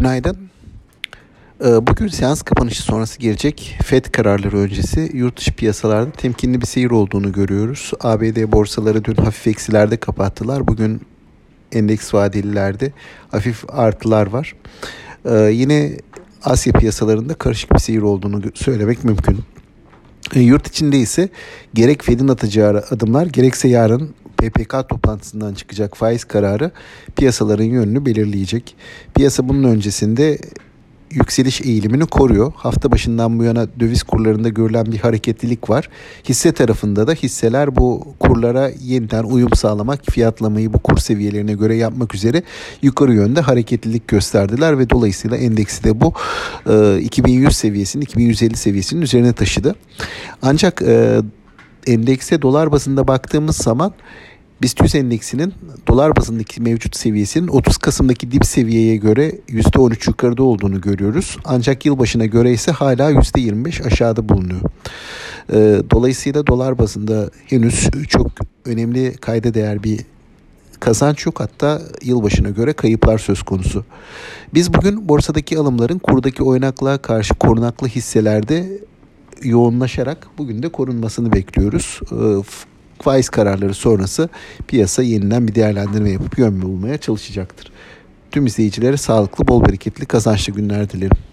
Günaydın. Ee, bugün seans kapanışı sonrası gelecek FED kararları öncesi yurt dışı piyasalarda temkinli bir seyir olduğunu görüyoruz. ABD borsaları dün hafif eksilerde kapattılar. Bugün endeks vadelilerde hafif artılar var. Ee, yine Asya piyasalarında karışık bir seyir olduğunu söylemek mümkün. Ee, yurt içinde ise gerek Fed'in atacağı adımlar gerekse yarın PPK toplantısından çıkacak faiz kararı piyasaların yönünü belirleyecek. Piyasa bunun öncesinde yükseliş eğilimini koruyor. Hafta başından bu yana döviz kurlarında görülen bir hareketlilik var. Hisse tarafında da hisseler bu kurlara yeniden uyum sağlamak, fiyatlamayı bu kur seviyelerine göre yapmak üzere yukarı yönde hareketlilik gösterdiler ve dolayısıyla endeksi de bu 2100 seviyesinin 2150 seviyesinin üzerine taşıdı. Ancak endekse dolar bazında baktığımız zaman BIST 100 endeksinin dolar bazındaki mevcut seviyesinin 30 Kasım'daki dip seviyeye göre %13 yukarıda olduğunu görüyoruz. Ancak yılbaşına göre ise hala %25 aşağıda bulunuyor. Ee, dolayısıyla dolar bazında henüz çok önemli kayda değer bir kazanç yok hatta yılbaşına göre kayıplar söz konusu. Biz bugün borsadaki alımların kurdaki oynaklığa karşı korunaklı hisselerde yoğunlaşarak bugün de korunmasını bekliyoruz. Faiz kararları sonrası piyasa yeniden bir değerlendirme yapıp yön bulmaya çalışacaktır. Tüm izleyicilere sağlıklı, bol bereketli, kazançlı günler dilerim.